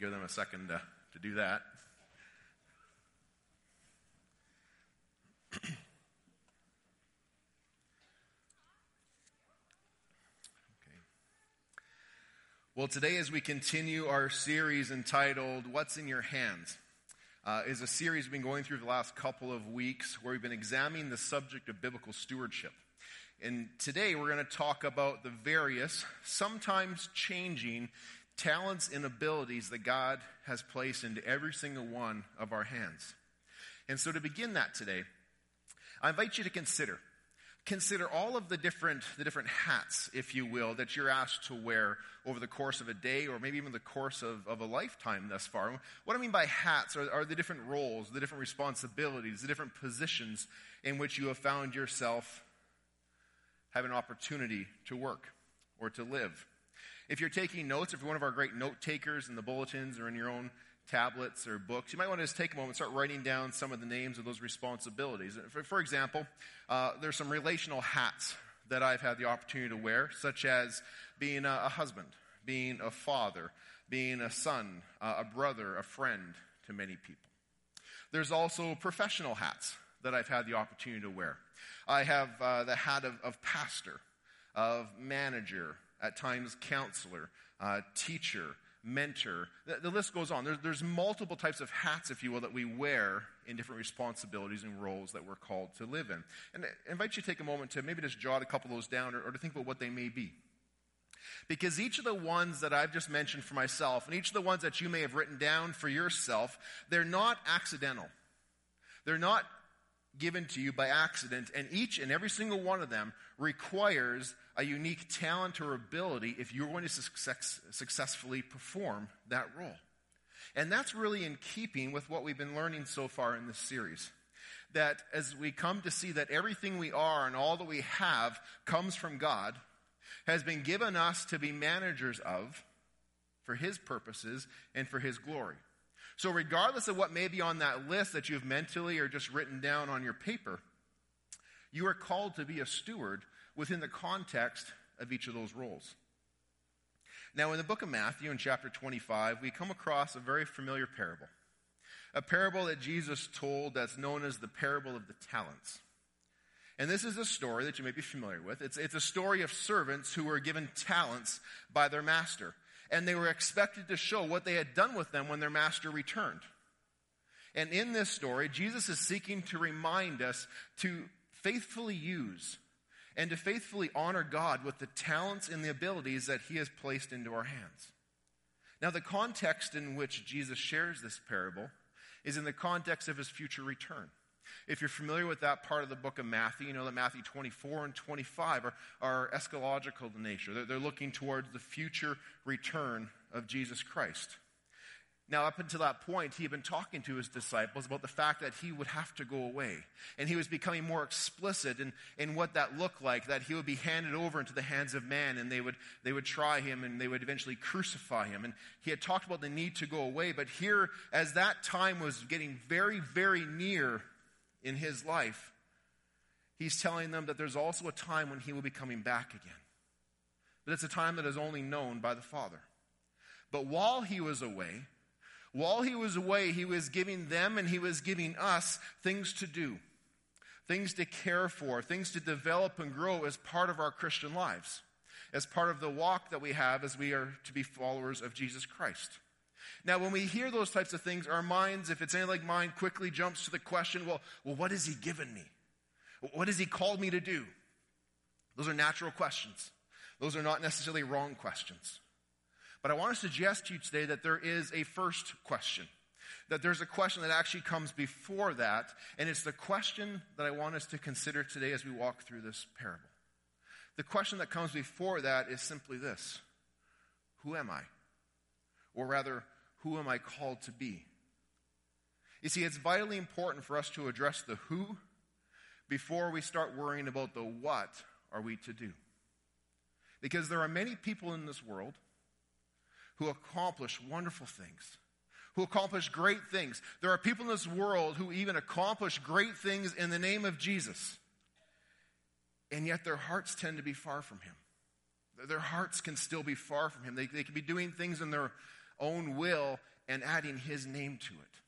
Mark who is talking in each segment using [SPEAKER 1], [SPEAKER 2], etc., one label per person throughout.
[SPEAKER 1] give them a second to, to do that. okay. Well, today, as we continue our series entitled What's in Your Hands, uh, is a series we've been going through the last couple of weeks where we've been examining the subject of biblical stewardship. And today we're going to talk about the various, sometimes changing talents and abilities that God has placed into every single one of our hands. And so to begin that today, I invite you to consider consider all of the different the different hats if you will that you're asked to wear over the course of a day or maybe even the course of, of a lifetime thus far what i mean by hats are, are the different roles the different responsibilities the different positions in which you have found yourself have an opportunity to work or to live. If you're taking notes, if you're one of our great note takers in the bulletins or in your own tablets or books, you might want to just take a moment and start writing down some of the names of those responsibilities. For, for example, uh, there's some relational hats that I've had the opportunity to wear, such as being a, a husband, being a father, being a son, uh, a brother, a friend to many people. There's also professional hats that I've had the opportunity to wear. I have uh, the hat of, of, pastor, of manager, at times counselor, uh, teacher, mentor. The, the, list goes on. There's, there's multiple types of hats, if you will, that we wear in different responsibilities and roles that we're called to live in. And I invite you to take a moment to maybe just jot a couple of those down or, or to think about what they may be. Because each of the ones that I've just mentioned for myself, and each of the ones that you may have written down for yourself, they're not accidental. They're not given to you by accident, and each and every single one of them requires a unique talent or ability if you're going to success, successfully perform that role. And that's really in keeping with what we've been learning so far in this series. That as we come to see that everything we are and all that we have comes from God, has been given us to be managers of for His purposes and for His glory. So, regardless of what may be on that list that you've mentally or just written down on your paper, you are called to be a steward within the context of each of those roles. Now, in the book of Matthew, in chapter 25, we come across a very familiar parable. A parable that Jesus told that's known as the parable of the talents. And this is a story that you may be familiar with. It's, it's a story of servants who were given talents by their master and they were expected to show what they had done with them when their master returned. And in this story, Jesus is seeking to remind us to faithfully use and to faithfully honor God with the talents and the abilities that He has placed into our hands. Now, the context in which Jesus shares this parable is in the context of His future return. If you're familiar with that part of the book of Matthew, you know that Matthew 24 and 25 are, are eschatological in nature. They're, they're looking towards the future return of Jesus Christ. Now, up until that point, he had been talking to his disciples about the fact that he would have to go away. And he was becoming more explicit in, in what that looked like, that he would be handed over into the hands of man and they would, they would try him and they would eventually crucify him. And he had talked about the need to go away. But here, as that time was getting very, very near in his life, he's telling them that there's also a time when he will be coming back again. But it's a time that is only known by the Father. But while he was away, while he was away, he was giving them and he was giving us things to do, things to care for, things to develop and grow as part of our Christian lives, as part of the walk that we have as we are to be followers of Jesus Christ. Now, when we hear those types of things, our minds, if it's anything like mine, quickly jumps to the question well, well, what has He given me? What has He called me to do? Those are natural questions. Those are not necessarily wrong questions. But I want to suggest to you today that there is a first question. That there's a question that actually comes before that, and it's the question that I want us to consider today as we walk through this parable. The question that comes before that is simply this Who am I? Or rather, who am I called to be? You see, it's vitally important for us to address the who before we start worrying about the what are we to do. Because there are many people in this world who accomplish wonderful things, who accomplish great things. There are people in this world who even accomplish great things in the name of Jesus. And yet their hearts tend to be far from Him. Their hearts can still be far from Him. They, they can be doing things in their own will and adding his name to it.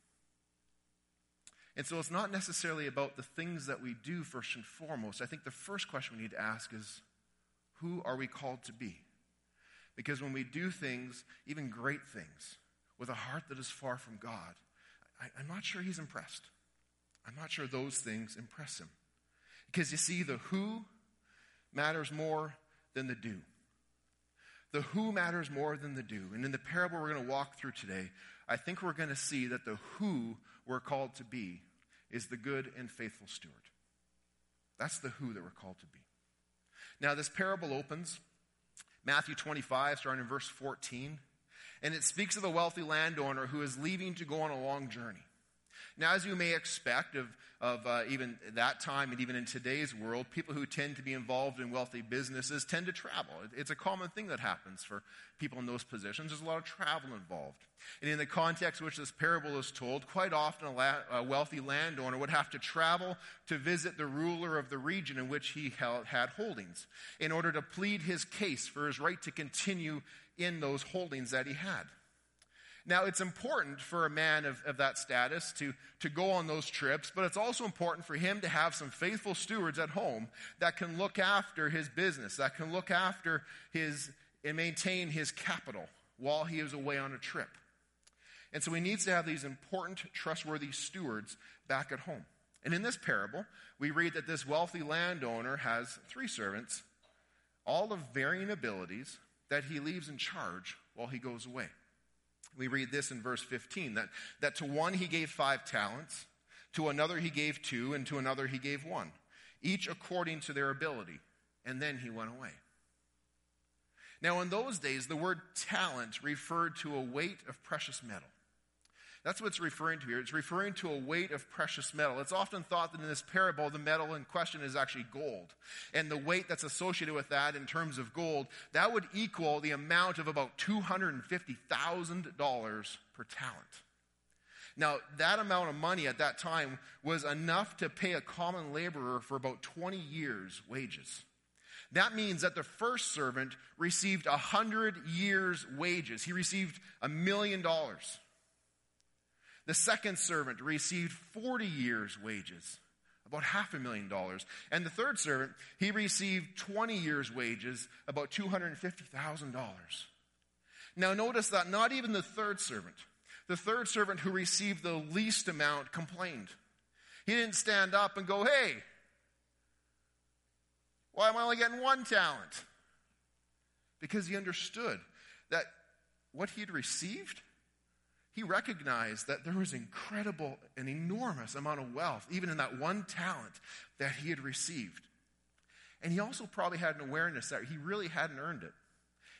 [SPEAKER 1] And so it's not necessarily about the things that we do first and foremost. I think the first question we need to ask is who are we called to be? Because when we do things, even great things, with a heart that is far from God, I, am not sure he's impressed. I'm not sure those things impress him. Because you see, the who matters more than the do. The who matters more than the do. And in the parable we're going to walk through today, I think we're going to see that the who we're called to be is the good and faithful steward. That's the who that we're called to be. Now, this parable opens Matthew 25, starting in verse 14, and it speaks of the wealthy landowner who is leaving to go on a long journey. Now, as you may expect of, of uh, even that time and even in today's world, people who tend to be involved in wealthy businesses tend to travel. It's a common thing that happens for people in those positions. There's a lot of travel involved. And in the context in which this parable is told, quite often a, la- a wealthy landowner would have to travel to visit the ruler of the region in which he held, had holdings in order to plead his case for his right to continue in those holdings that he had. Now, it's important for a man of, of that status to, to go on those trips, but it's also important for him to have some faithful stewards at home that can look after his business, that can look after his and maintain his capital while he is away on a trip. And so he needs to have these important, trustworthy stewards back at home. And in this parable, we read that this wealthy landowner has three servants, all of varying abilities, that he leaves in charge while he goes away. We read this in verse 15 that, that to one he gave five talents, to another he gave two, and to another he gave one, each according to their ability. And then he went away. Now, in those days, the word talent referred to a weight of precious metal. That's what it's referring to here. It's referring to a weight of precious metal. It's often thought that in this parable, the metal in question is actually gold. And the weight that's associated with that in terms of gold, that would equal the amount of about $250,000 per talent. Now, that amount of money at that time was enough to pay a common laborer for about 20 years' wages. That means that the first servant received a hundred years' wages. He received a million dollars. The second servant received 40 years' wages, about half a million dollars. And the third servant, he received 20 years' wages, about $250,000. Now, notice that not even the third servant, the third servant who received the least amount, complained. He didn't stand up and go, Hey, why am I only getting one talent? Because he understood that what he had received he recognized that there was incredible and enormous amount of wealth, even in that one talent that he had received. And he also probably had an awareness that he really hadn't earned it.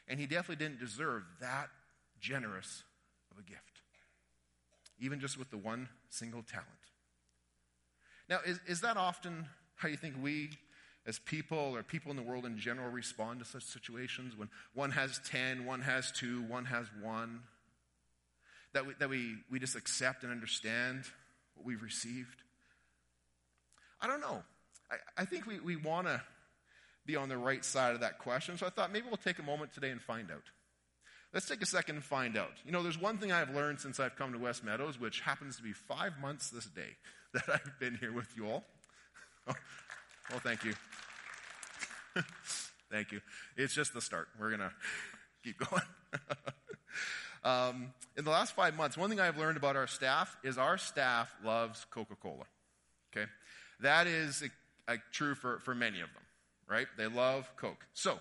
[SPEAKER 1] And he definitely didn't deserve that generous of a gift, even just with the one single talent. Now, is, is that often how you think we as people or people in the world in general respond to such situations when one has 10, one has two, one has one? That we, that we, we just accept and understand what we've received? I don't know. I, I think we, we want to be on the right side of that question. So I thought maybe we'll take a moment today and find out. Let's take a second and find out. You know, there's one thing I've learned since I've come to West Meadows, which happens to be five months this day that I've been here with you all. Oh, well, thank you. thank you. It's just the start. We're going to keep going. Um, in the last five months, one thing I've learned about our staff is our staff loves Coca Cola. Okay? That is a, a true for, for many of them, right? They love Coke. So,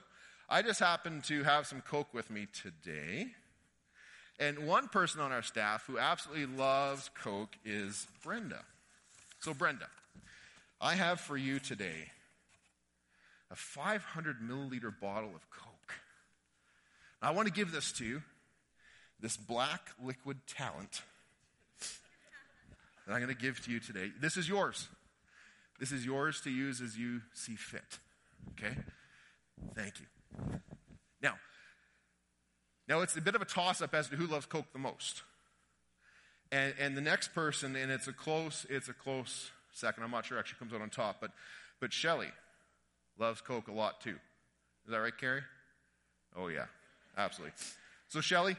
[SPEAKER 1] I just happen to have some Coke with me today. And one person on our staff who absolutely loves Coke is Brenda. So, Brenda, I have for you today a 500 milliliter bottle of Coke. I want to give this to you this black liquid talent that I'm going to give to you today. This is yours. This is yours to use as you see fit. Okay? Thank you. Now, now it's a bit of a toss up as to who loves Coke the most. And, and the next person, and it's a close, it's a close second. I'm not sure actually comes out on top, but but Shelly loves Coke a lot too. Is that right, Carrie? Oh yeah, absolutely. So Shelly,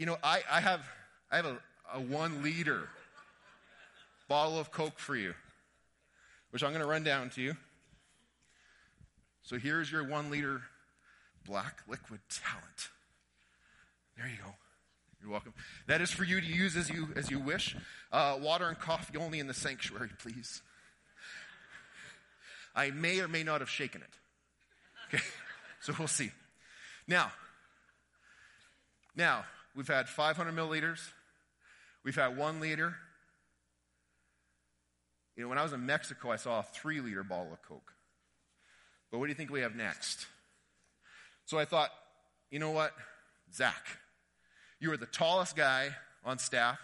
[SPEAKER 1] you know, I, I have, I have a, a one liter bottle of Coke for you, which I'm going to run down to you. So here's your one liter black liquid talent. There you go. You're welcome. That is for you to use as you as you wish. Uh, water and coffee only in the sanctuary, please. I may or may not have shaken it. Okay, so we'll see. Now, now we've had 500 milliliters. We've had one liter. You know, when I was in Mexico, I saw a three liter bottle of Coke. But what do you think we have next? So I thought, you know what? Zach, you are the tallest guy on staff.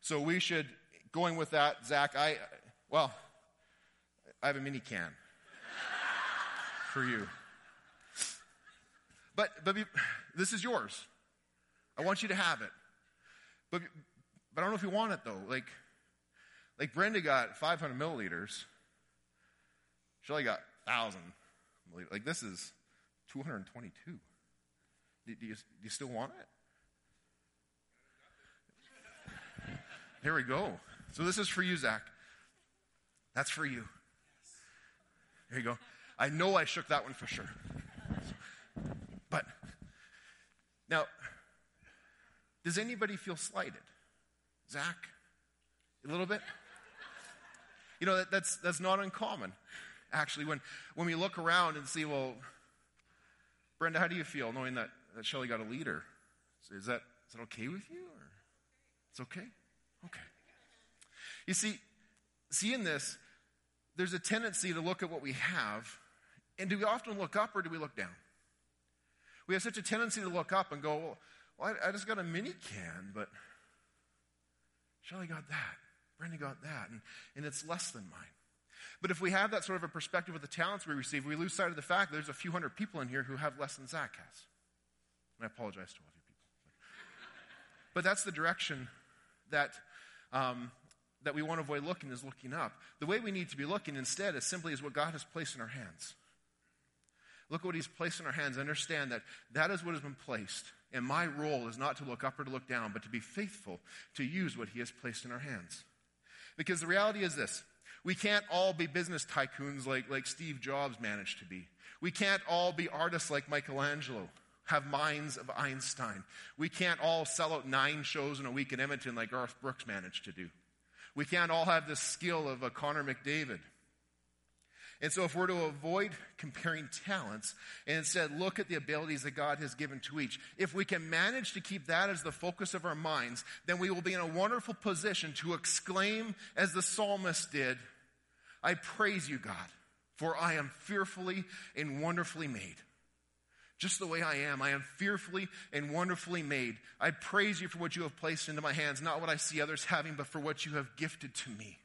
[SPEAKER 1] So we should, going with that, Zach, I, well, I have a mini can for you. But, but be, this is yours. I want you to have it. But, but I don't know if you want it though. Like, like Brenda got 500 milliliters. Shelly got 1,000 milliliters. Like this is 222. Do, do, you, do you still want it? Here we go. So this is for you, Zach. That's for you. There you go. I know I shook that one for sure. But now, does anybody feel slighted? Zach? A little bit? You know, that, that's, that's not uncommon, actually, when, when we look around and see, well, Brenda, how do you feel knowing that, that Shelly got a leader? Is that, is that okay with you? Or it's okay? Okay. You see, see in this, there's a tendency to look at what we have, and do we often look up or do we look down? We have such a tendency to look up and go, well, I, I just got a mini can, but Shelly got that. Brenda got that. And, and it's less than mine. But if we have that sort of a perspective of the talents we receive, we lose sight of the fact that there's a few hundred people in here who have less than Zach has. And I apologize to all of you people. But that's the direction that, um, that we want to avoid looking is looking up. The way we need to be looking instead is simply is what God has placed in our hands. Look at what He's placed in our hands. Understand that that is what has been placed. And my role is not to look up or to look down, but to be faithful to use what He has placed in our hands. Because the reality is this we can't all be business tycoons like, like Steve Jobs managed to be. We can't all be artists like Michelangelo, have minds of Einstein. We can't all sell out nine shows in a week in Edmonton like Garth Brooks managed to do. We can't all have the skill of a Connor McDavid. And so, if we're to avoid comparing talents and instead look at the abilities that God has given to each, if we can manage to keep that as the focus of our minds, then we will be in a wonderful position to exclaim, as the psalmist did, I praise you, God, for I am fearfully and wonderfully made. Just the way I am, I am fearfully and wonderfully made. I praise you for what you have placed into my hands, not what I see others having, but for what you have gifted to me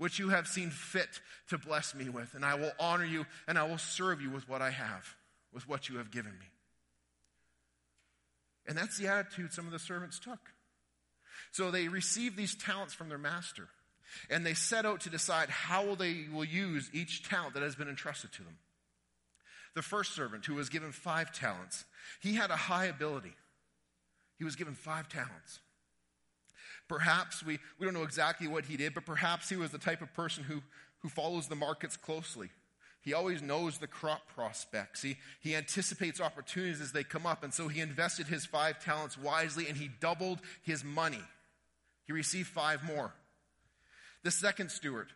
[SPEAKER 1] which you have seen fit to bless me with. And I will honor you and I will serve you with what I have, with what you have given me. And that's the attitude some of the servants took. So they received these talents from their master. And they set out to decide how will they will use each talent that has been entrusted to them. The first servant, who was given five talents, he had a high ability. He was given five talents. Perhaps we, we don't know exactly what he did, but perhaps he was the type of person who, who follows the markets closely. He always knows the crop prospects. He, he anticipates opportunities as they come up. And so he invested his five talents wisely and he doubled his money. He received five more. The second steward,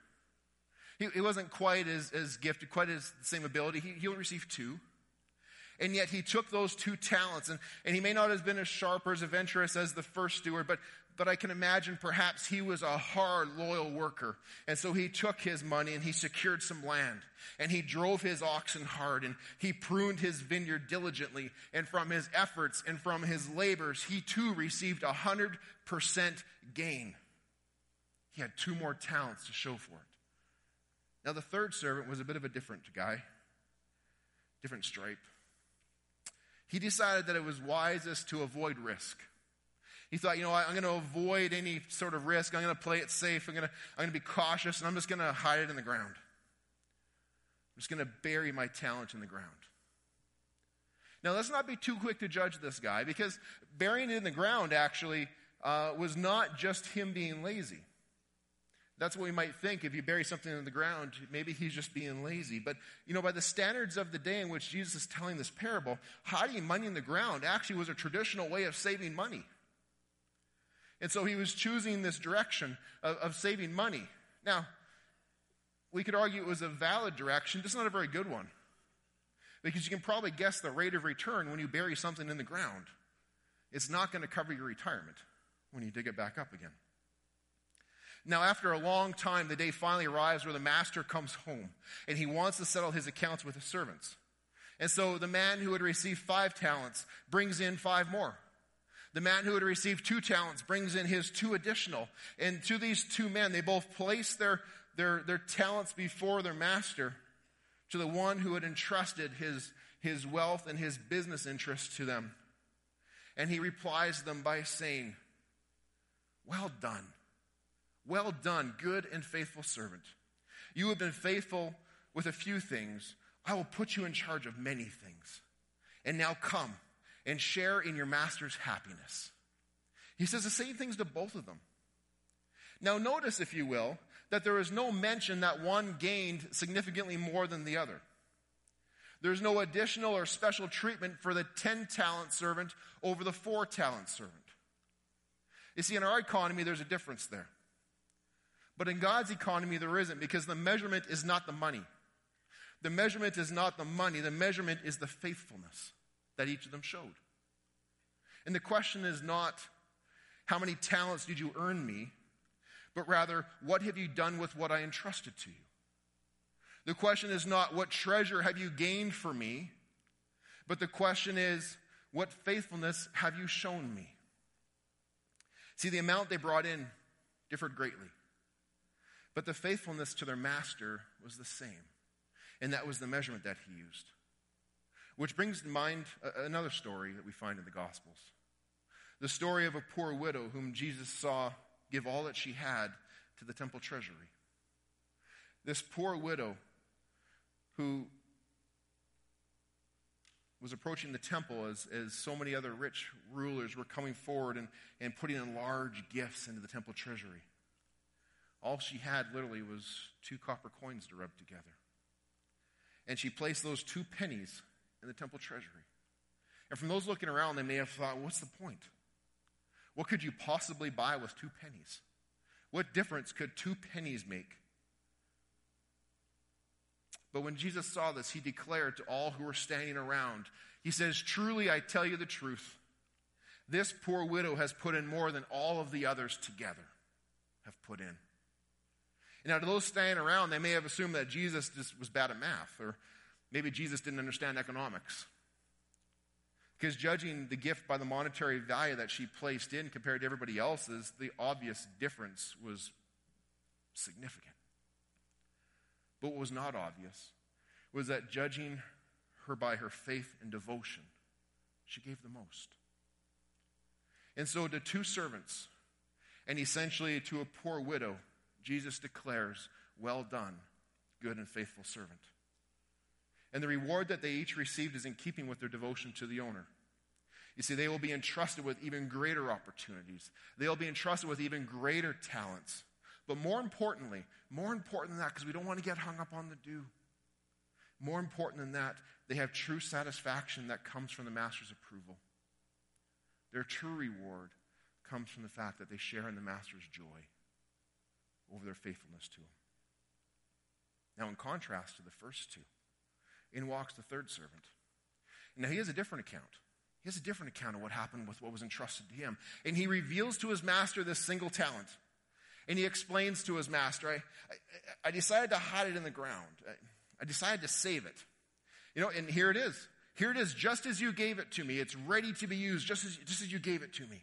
[SPEAKER 1] he, he wasn't quite as, as gifted, quite as the same ability. He, he only received two. And yet he took those two talents, and, and he may not have been as sharp or as adventurous as the first steward, but, but I can imagine perhaps he was a hard, loyal worker. And so he took his money and he secured some land. And he drove his oxen hard and he pruned his vineyard diligently. And from his efforts and from his labors, he too received a hundred percent gain. He had two more talents to show for it. Now, the third servant was a bit of a different guy, different stripe. He decided that it was wisest to avoid risk. He thought, you know what, I'm going to avoid any sort of risk. I'm going to play it safe. I'm going to, I'm going to be cautious, and I'm just going to hide it in the ground. I'm just going to bury my talent in the ground. Now, let's not be too quick to judge this guy because burying it in the ground actually uh, was not just him being lazy. That's what we might think if you bury something in the ground, maybe he's just being lazy. But, you know, by the standards of the day in which Jesus is telling this parable, hiding money in the ground actually was a traditional way of saving money. And so he was choosing this direction of, of saving money. Now, we could argue it was a valid direction, just not a very good one. Because you can probably guess the rate of return when you bury something in the ground. It's not going to cover your retirement when you dig it back up again. Now, after a long time, the day finally arrives where the master comes home and he wants to settle his accounts with his servants. And so the man who had received five talents brings in five more. The man who had received two talents brings in his two additional. And to these two men, they both place their, their, their talents before their master to the one who had entrusted his, his wealth and his business interests to them. And he replies them by saying, Well done. Well done, good and faithful servant. You have been faithful with a few things. I will put you in charge of many things. And now come and share in your master's happiness. He says the same things to both of them. Now, notice, if you will, that there is no mention that one gained significantly more than the other. There's no additional or special treatment for the 10 talent servant over the 4 talent servant. You see, in our economy, there's a difference there. But in God's economy, there isn't because the measurement is not the money. The measurement is not the money, the measurement is the faithfulness that each of them showed. And the question is not, how many talents did you earn me? But rather, what have you done with what I entrusted to you? The question is not, what treasure have you gained for me? But the question is, what faithfulness have you shown me? See, the amount they brought in differed greatly. But the faithfulness to their master was the same. And that was the measurement that he used. Which brings to mind uh, another story that we find in the Gospels the story of a poor widow whom Jesus saw give all that she had to the temple treasury. This poor widow who was approaching the temple as, as so many other rich rulers were coming forward and, and putting in large gifts into the temple treasury. All she had literally was two copper coins to rub together. And she placed those two pennies in the temple treasury. And from those looking around, they may have thought, what's the point? What could you possibly buy with two pennies? What difference could two pennies make? But when Jesus saw this, he declared to all who were standing around, He says, Truly I tell you the truth. This poor widow has put in more than all of the others together have put in. Now, to those standing around, they may have assumed that Jesus just was bad at math, or maybe Jesus didn't understand economics. Because judging the gift by the monetary value that she placed in compared to everybody else's, the obvious difference was significant. But what was not obvious was that judging her by her faith and devotion, she gave the most. And so, to two servants, and essentially to a poor widow, Jesus declares, Well done, good and faithful servant. And the reward that they each received is in keeping with their devotion to the owner. You see, they will be entrusted with even greater opportunities. They'll be entrusted with even greater talents. But more importantly, more important than that, because we don't want to get hung up on the do. More important than that, they have true satisfaction that comes from the master's approval. Their true reward comes from the fact that they share in the master's joy over their faithfulness to him. Now, in contrast to the first two, in walks the third servant. Now, he has a different account. He has a different account of what happened with what was entrusted to him. And he reveals to his master this single talent. And he explains to his master, I, I, I decided to hide it in the ground. I, I decided to save it. You know, and here it is. Here it is, just as you gave it to me. It's ready to be used, just as, just as you gave it to me.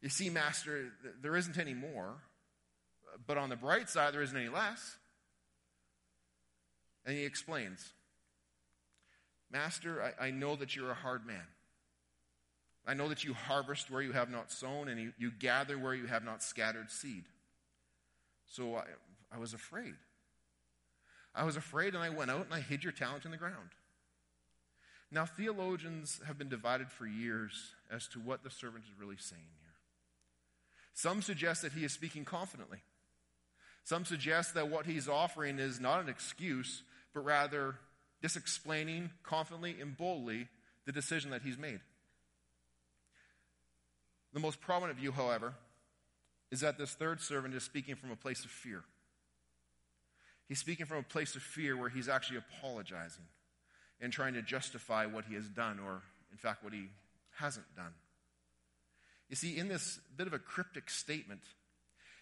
[SPEAKER 1] You see, Master, there isn't any more. But on the bright side, there isn't any less. And he explains Master, I, I know that you're a hard man. I know that you harvest where you have not sown, and you, you gather where you have not scattered seed. So I, I was afraid. I was afraid, and I went out and I hid your talent in the ground. Now, theologians have been divided for years as to what the servant is really saying here. Some suggest that he is speaking confidently. Some suggest that what he's offering is not an excuse, but rather just explaining confidently and boldly the decision that he's made. The most prominent view, however, is that this third servant is speaking from a place of fear. He's speaking from a place of fear where he's actually apologizing and trying to justify what he has done, or in fact, what he hasn't done. You see, in this bit of a cryptic statement,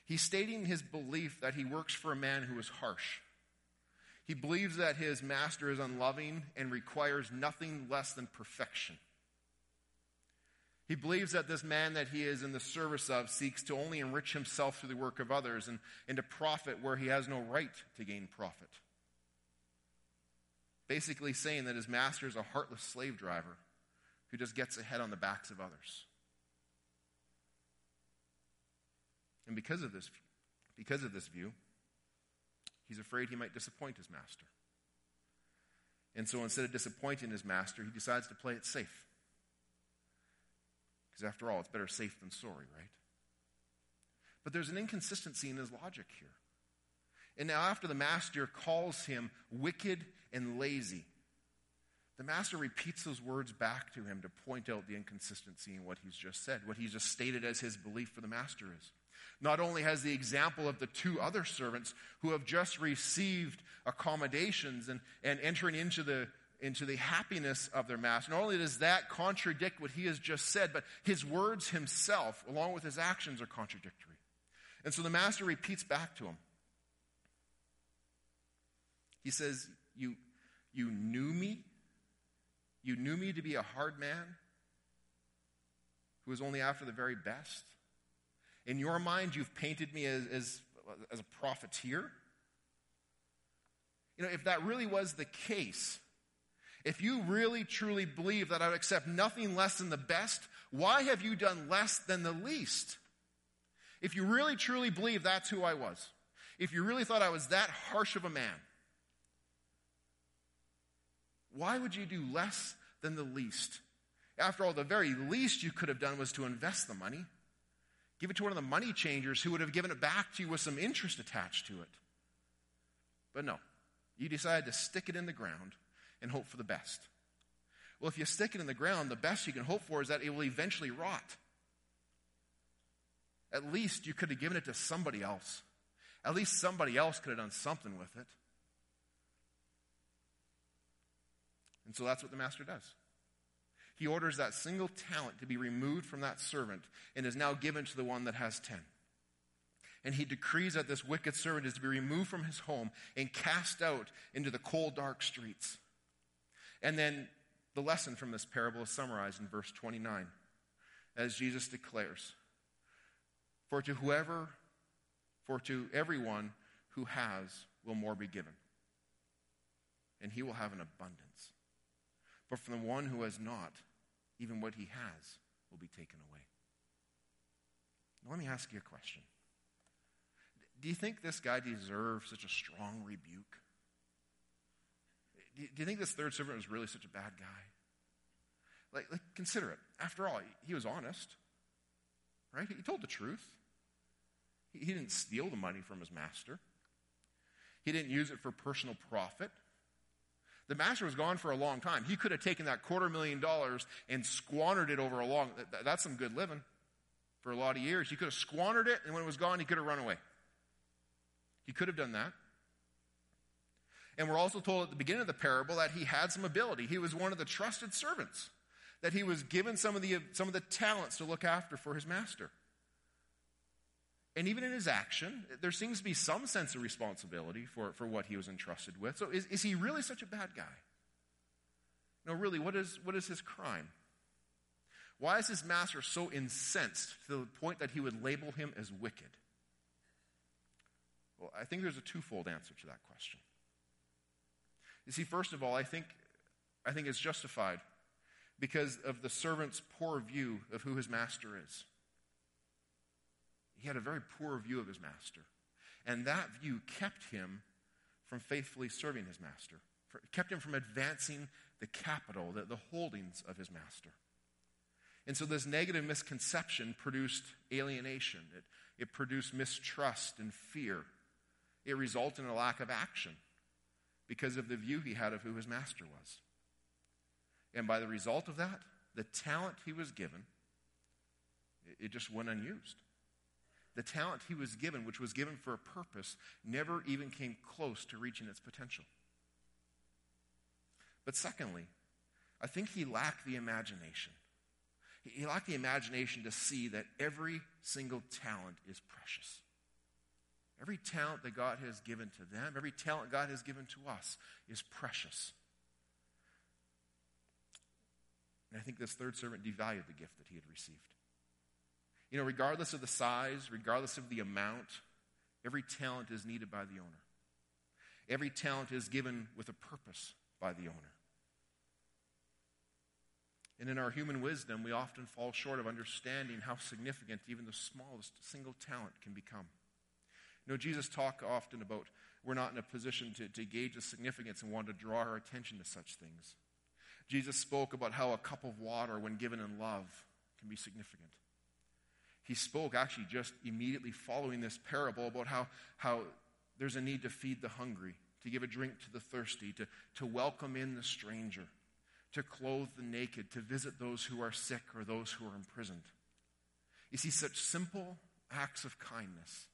[SPEAKER 1] he's stating his belief that he works for a man who is harsh. He believes that his master is unloving and requires nothing less than perfection. He believes that this man that he is in the service of seeks to only enrich himself through the work of others and, and to profit where he has no right to gain profit. Basically, saying that his master is a heartless slave driver who just gets ahead on the backs of others. And because of this, because of this view, he's afraid he might disappoint his master. And so instead of disappointing his master, he decides to play it safe. Because after all, it's better safe than sorry, right? But there's an inconsistency in his logic here. And now, after the master calls him wicked and lazy, the master repeats those words back to him to point out the inconsistency in what he's just said, what he's just stated as his belief for the master is. Not only has the example of the two other servants who have just received accommodations and, and entering into the into the happiness of their master. Not only does that contradict what he has just said, but his words himself, along with his actions, are contradictory. And so the master repeats back to him. He says, You, you knew me? You knew me to be a hard man who was only after the very best? In your mind, you've painted me as, as, as a profiteer? You know, if that really was the case, if you really truly believe that I would accept nothing less than the best, why have you done less than the least? If you really truly believe that's who I was, if you really thought I was that harsh of a man, why would you do less than the least? After all, the very least you could have done was to invest the money. Give it to one of the money changers who would have given it back to you with some interest attached to it. But no, you decided to stick it in the ground and hope for the best. Well, if you stick it in the ground, the best you can hope for is that it will eventually rot. At least you could have given it to somebody else. At least somebody else could have done something with it. And so that's what the master does. He orders that single talent to be removed from that servant and is now given to the one that has ten. And he decrees that this wicked servant is to be removed from his home and cast out into the cold, dark streets. And then the lesson from this parable is summarized in verse 29 as Jesus declares For to whoever, for to everyone who has, will more be given, and he will have an abundance. But from the one who has not, even what he has will be taken away. Now, let me ask you a question. Do you think this guy deserves such a strong rebuke? do you think this third servant was really such a bad guy? Like, like, consider it. After all, he was honest, right? He told the truth. He, he didn't steal the money from his master, he didn't use it for personal profit. The master was gone for a long time. He could have taken that quarter million dollars and squandered it over a long. That's some good living for a lot of years. He could have squandered it, and when it was gone, he could have run away. He could have done that. And we're also told at the beginning of the parable that he had some ability. He was one of the trusted servants, that he was given some of the, some of the talents to look after for his master. And even in his action, there seems to be some sense of responsibility for, for what he was entrusted with. So is, is he really such a bad guy? No, really, what is, what is his crime? Why is his master so incensed to the point that he would label him as wicked? Well, I think there's a twofold answer to that question. You see, first of all, I think, I think it's justified because of the servant's poor view of who his master is. He had a very poor view of his master. And that view kept him from faithfully serving his master, kept him from advancing the capital, the, the holdings of his master. And so this negative misconception produced alienation. It, it produced mistrust and fear. It resulted in a lack of action because of the view he had of who his master was. And by the result of that, the talent he was given, it, it just went unused. The talent he was given, which was given for a purpose, never even came close to reaching its potential. But secondly, I think he lacked the imagination. He lacked the imagination to see that every single talent is precious. Every talent that God has given to them, every talent God has given to us is precious. And I think this third servant devalued the gift that he had received. You know, regardless of the size, regardless of the amount, every talent is needed by the owner. Every talent is given with a purpose by the owner. And in our human wisdom, we often fall short of understanding how significant even the smallest single talent can become. You know, Jesus talked often about we're not in a position to, to gauge the significance and want to draw our attention to such things. Jesus spoke about how a cup of water, when given in love, can be significant. He spoke actually just immediately following this parable about how, how there's a need to feed the hungry, to give a drink to the thirsty, to, to welcome in the stranger to clothe the naked, to visit those who are sick or those who are imprisoned. You see, such simple acts of kindness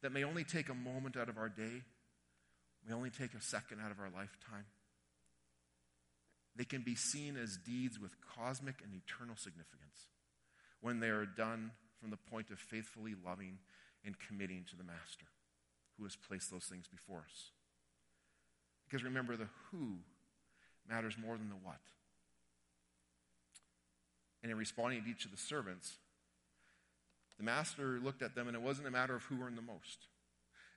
[SPEAKER 1] that may only take a moment out of our day, may only take a second out of our lifetime, they can be seen as deeds with cosmic and eternal significance when they are done from the point of faithfully loving and committing to the Master who has placed those things before us. Because remember, the who matters more than the what. And in responding to each of the servants, the master looked at them, and it wasn't a matter of who earned the most.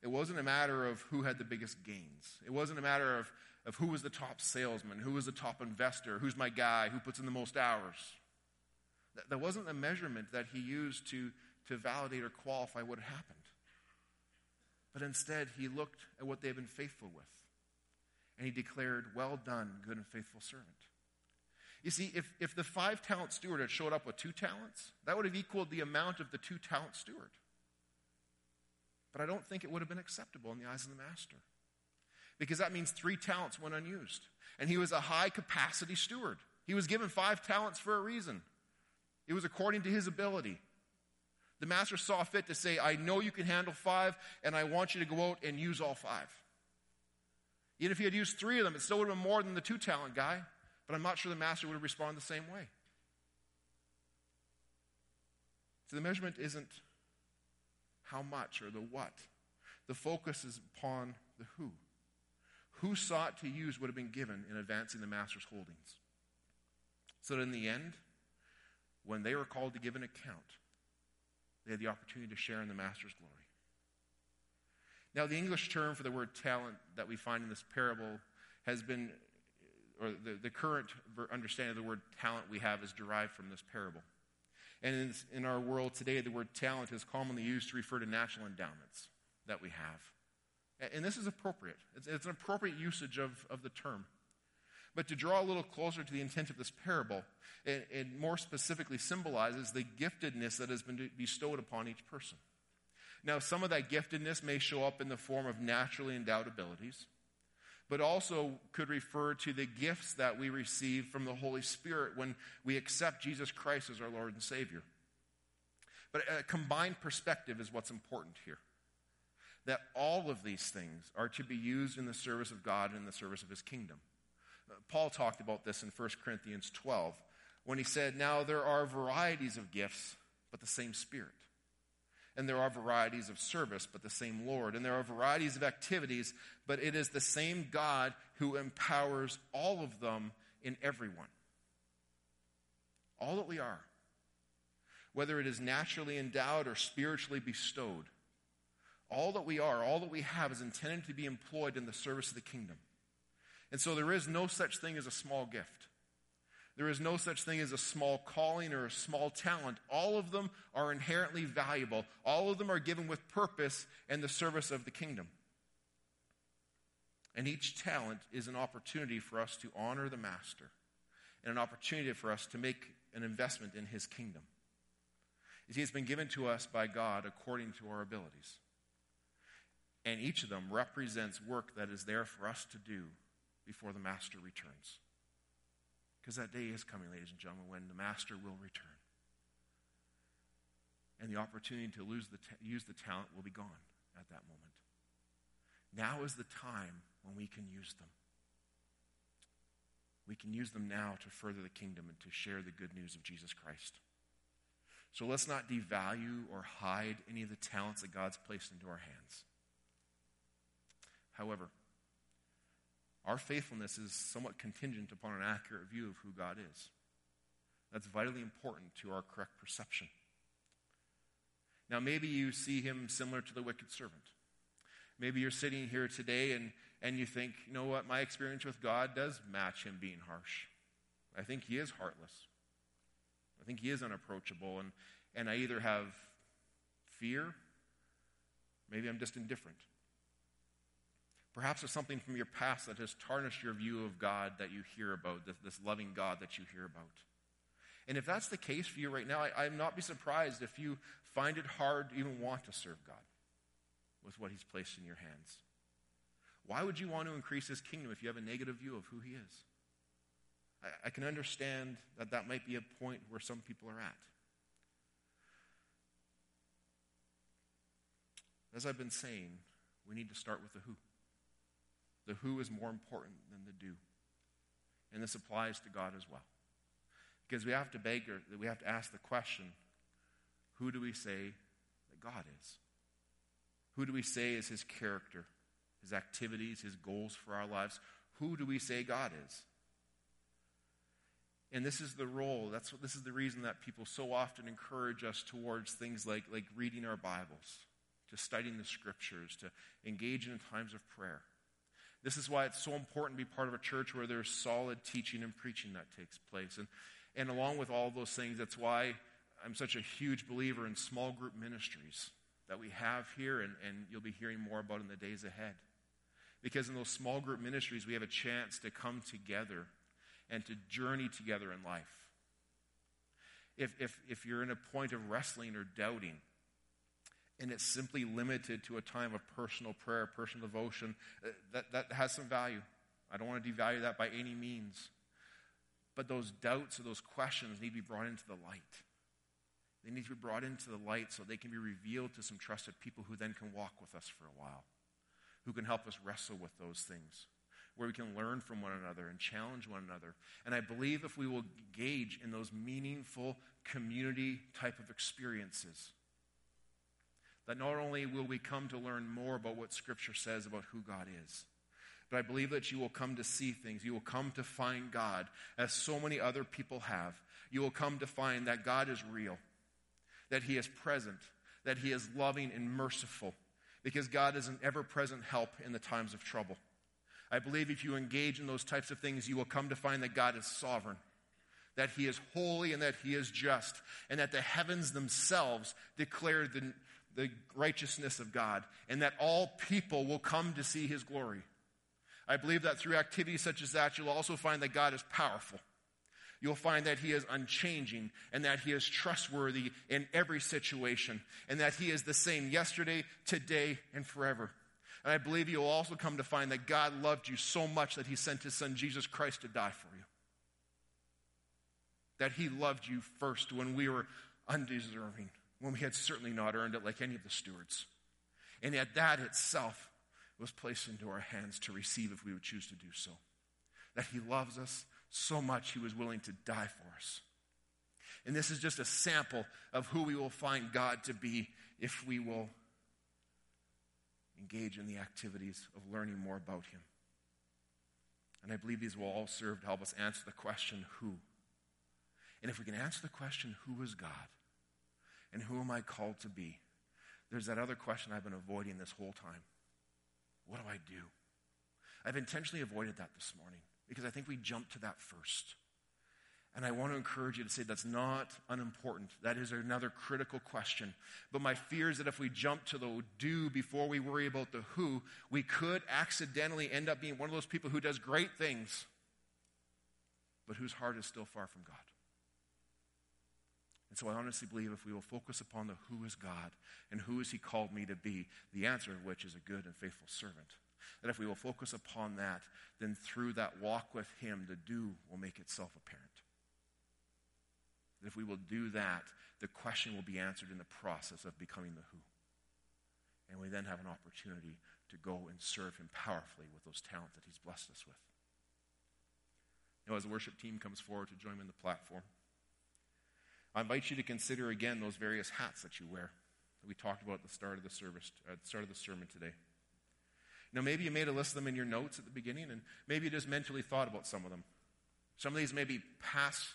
[SPEAKER 1] It wasn't a matter of who had the biggest gains. It wasn't a matter of, of who was the top salesman, who was the top investor, who's my guy, who puts in the most hours. That, that wasn't the measurement that he used to, to validate or qualify what had happened. But instead, he looked at what they had been faithful with and he declared, Well done, good and faithful servant. You see, if, if the five talent steward had showed up with two talents, that would have equaled the amount of the two talent steward. But I don't think it would have been acceptable in the eyes of the master. Because that means three talents went unused. And he was a high capacity steward. He was given five talents for a reason, it was according to his ability. The master saw fit to say, I know you can handle five, and I want you to go out and use all five. Even if he had used three of them, it still would have been more than the two talent guy, but I'm not sure the master would have responded the same way. So the measurement isn't how much or the what, the focus is upon the who. Who sought to use what had been given in advancing the master's holdings. So that in the end, when they were called to give an account, they had the opportunity to share in the master's glory. Now, the English term for the word talent that we find in this parable has been, or the, the current understanding of the word talent we have is derived from this parable. And in, in our world today, the word talent is commonly used to refer to natural endowments that we have. And this is appropriate. It's, it's, an appropriate usage of, of the term. But to draw a little closer to the intent of this parable, it, it more specifically symbolizes the giftedness that has been bestowed upon each person. Now, some of that giftedness may show up in the form of naturally endowed abilities, but also could refer to the gifts that we receive from the Holy Spirit when we accept Jesus Christ as our Lord and Savior. But a combined perspective is what's important here. That all of these things are to be used in the service of God and in the service of His kingdom. Uh, Paul talked about this in 1 Corinthians 12 when he said, Now there are varieties of gifts, but the same Spirit. And there are varieties of service, but the same Lord. And there are varieties of activities, but it is the same God who empowers all of them in everyone. All that we are, whether it is naturally endowed or spiritually bestowed, all that we are, all that we have is intended to be employed in the service of the kingdom. And so there is no such thing as a small gift. There is no such thing as a small calling or a small talent. All of them are inherently valuable. All of them are given with purpose and the service of the kingdom. And each talent is an opportunity for us to honor the master and an opportunity for us to make an investment in his kingdom. See, it's been given to us by God according to our abilities. And each of them represents work that is there for us to do before the master returns. Because that day is coming, ladies and gentlemen, when the master will return. And the opportunity to lose the ta- use the talent will be gone at that moment. Now is the time when we can use them. We can use them now to further the kingdom and to share the good news of Jesus Christ. So let's not devalue or hide any of the talents that God's placed into our hands. However, our faithfulness is somewhat contingent upon an accurate view of who God is. That's vitally important to our correct perception. Now, maybe you see him similar to the wicked servant. Maybe you're sitting here today and, and you think, you know what, my experience with God does match him being harsh. I think he is heartless. I think he is unapproachable. And, and I either have fear, maybe I'm just indifferent. Perhaps there's something from your past that has tarnished your view of God that you hear about, this, this loving God that you hear about. And if that's the case for you right now, I, I'd not be surprised if you find it hard to even want to serve God with what He's placed in your hands. Why would you want to increase His kingdom if you have a negative view of who He is? I, I can understand that that might be a point where some people are at. As I've been saying, we need to start with the who. The who is more important than the do. And this applies to God as well. Because we have to beg or we have to ask the question, who do we say that God is? Who do we say is his character, his activities, his goals for our lives? Who do we say God is? And this is the role. That's what, this is the reason that people so often encourage us towards things like, like reading our Bibles, to studying the scriptures, to engage in times of prayer. This is why it's so important to be part of a church where there's solid teaching and preaching that takes place. And, and along with all those things, that's why I'm such a huge believer in small group ministries that we have here, and, and you'll be hearing more about in the days ahead. Because in those small group ministries, we have a chance to come together and to journey together in life. If, if, if you're in a point of wrestling or doubting, and it's simply limited to a time of personal prayer, personal devotion, uh, that, that has some value. I don't want to devalue that by any means. But those doubts or those questions need to be brought into the light. They need to be brought into the light so they can be revealed to some trusted people who then can walk with us for a while, who can help us wrestle with those things, where we can learn from one another and challenge one another. And I believe if we will engage in those meaningful community type of experiences, that not only will we come to learn more about what Scripture says about who God is, but I believe that you will come to see things. You will come to find God as so many other people have. You will come to find that God is real, that He is present, that He is loving and merciful, because God is an ever present help in the times of trouble. I believe if you engage in those types of things, you will come to find that God is sovereign, that He is holy, and that He is just, and that the heavens themselves declare the the righteousness of God, and that all people will come to see his glory. I believe that through activities such as that, you'll also find that God is powerful. You'll find that he is unchanging and that he is trustworthy in every situation and that he is the same yesterday, today, and forever. And I believe you'll also come to find that God loved you so much that he sent his son Jesus Christ to die for you. That he loved you first when we were undeserving when we had certainly not earned it like any of the stewards. And yet that itself was placed into our hands to receive if we would choose to do so. That He loves us so much, He was willing to die for us. And this is just a sample of who we will find God to be if we will engage in the activities of learning more about Him. And I believe these will all serve to help us answer the question, who? And if we can answer the question, who is God? And who am I called to be? There's that other question I've been avoiding this whole time. What do I do? I've intentionally avoided that this morning because I think we jump to that first. And And I want to encourage you to say that's not unimportant. That is another critical question. But my fear is that if we jump to the do before we worry about the who, we could accidentally end up being one of those people who does great things, but whose heart is still far from God. And so I honestly believe if we will focus upon the who is God and who is He called me to be, the answer of which is a good and faithful servant, that if we will focus upon that, then through that walk with Him, the do will make itself apparent. That if we will do that, the question will be answered in the process of becoming the who. And we then have an opportunity to go and serve Him powerfully with those talents that He's blessed us with. Now, as the worship team comes forward to join me in the platform, I invite you to consider again those various hats that you wear that we talked about at the start of the service, at the start of the sermon today. Now, maybe you made a list of them in your notes at the beginning, and maybe you just mentally thought about some of them. Some of these may be past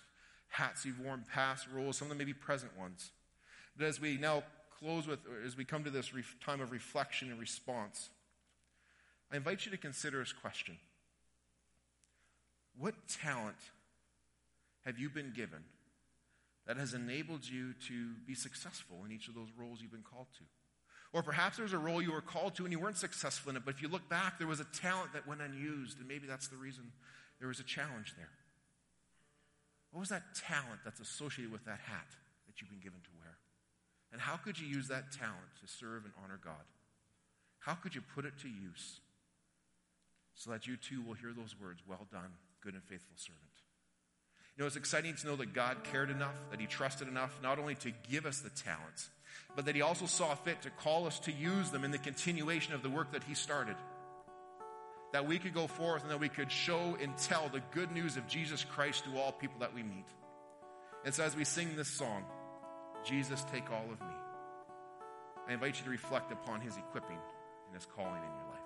[SPEAKER 1] hats you've worn, past roles. Some of them may be present ones. But as we now close with, as we come to this time of reflection and response, I invite you to consider this question What talent have you been given that has enabled you to be successful in each of those roles you've been called to? Or perhaps there's a role you were called to and you weren't successful in it, but if you look back, there was a talent that went unused, and maybe that's the reason there was a challenge there. What was that talent that's associated with that hat that you've been given to wear? And how could you use that talent to serve and honor God? How could you put it to use so that you too will hear those words, Well done, good and faithful servant? You know, it's exciting to know that God cared enough, that He trusted enough, not only to give us the talents, but that He also saw fit to call us to use them in the continuation of the work that He started that we could go forth and that we could show and tell the good news of Jesus Christ to all people that we meet. And so as we sing this song, Jesus, take all of me, I invite you to reflect upon his equipping and his calling in your life.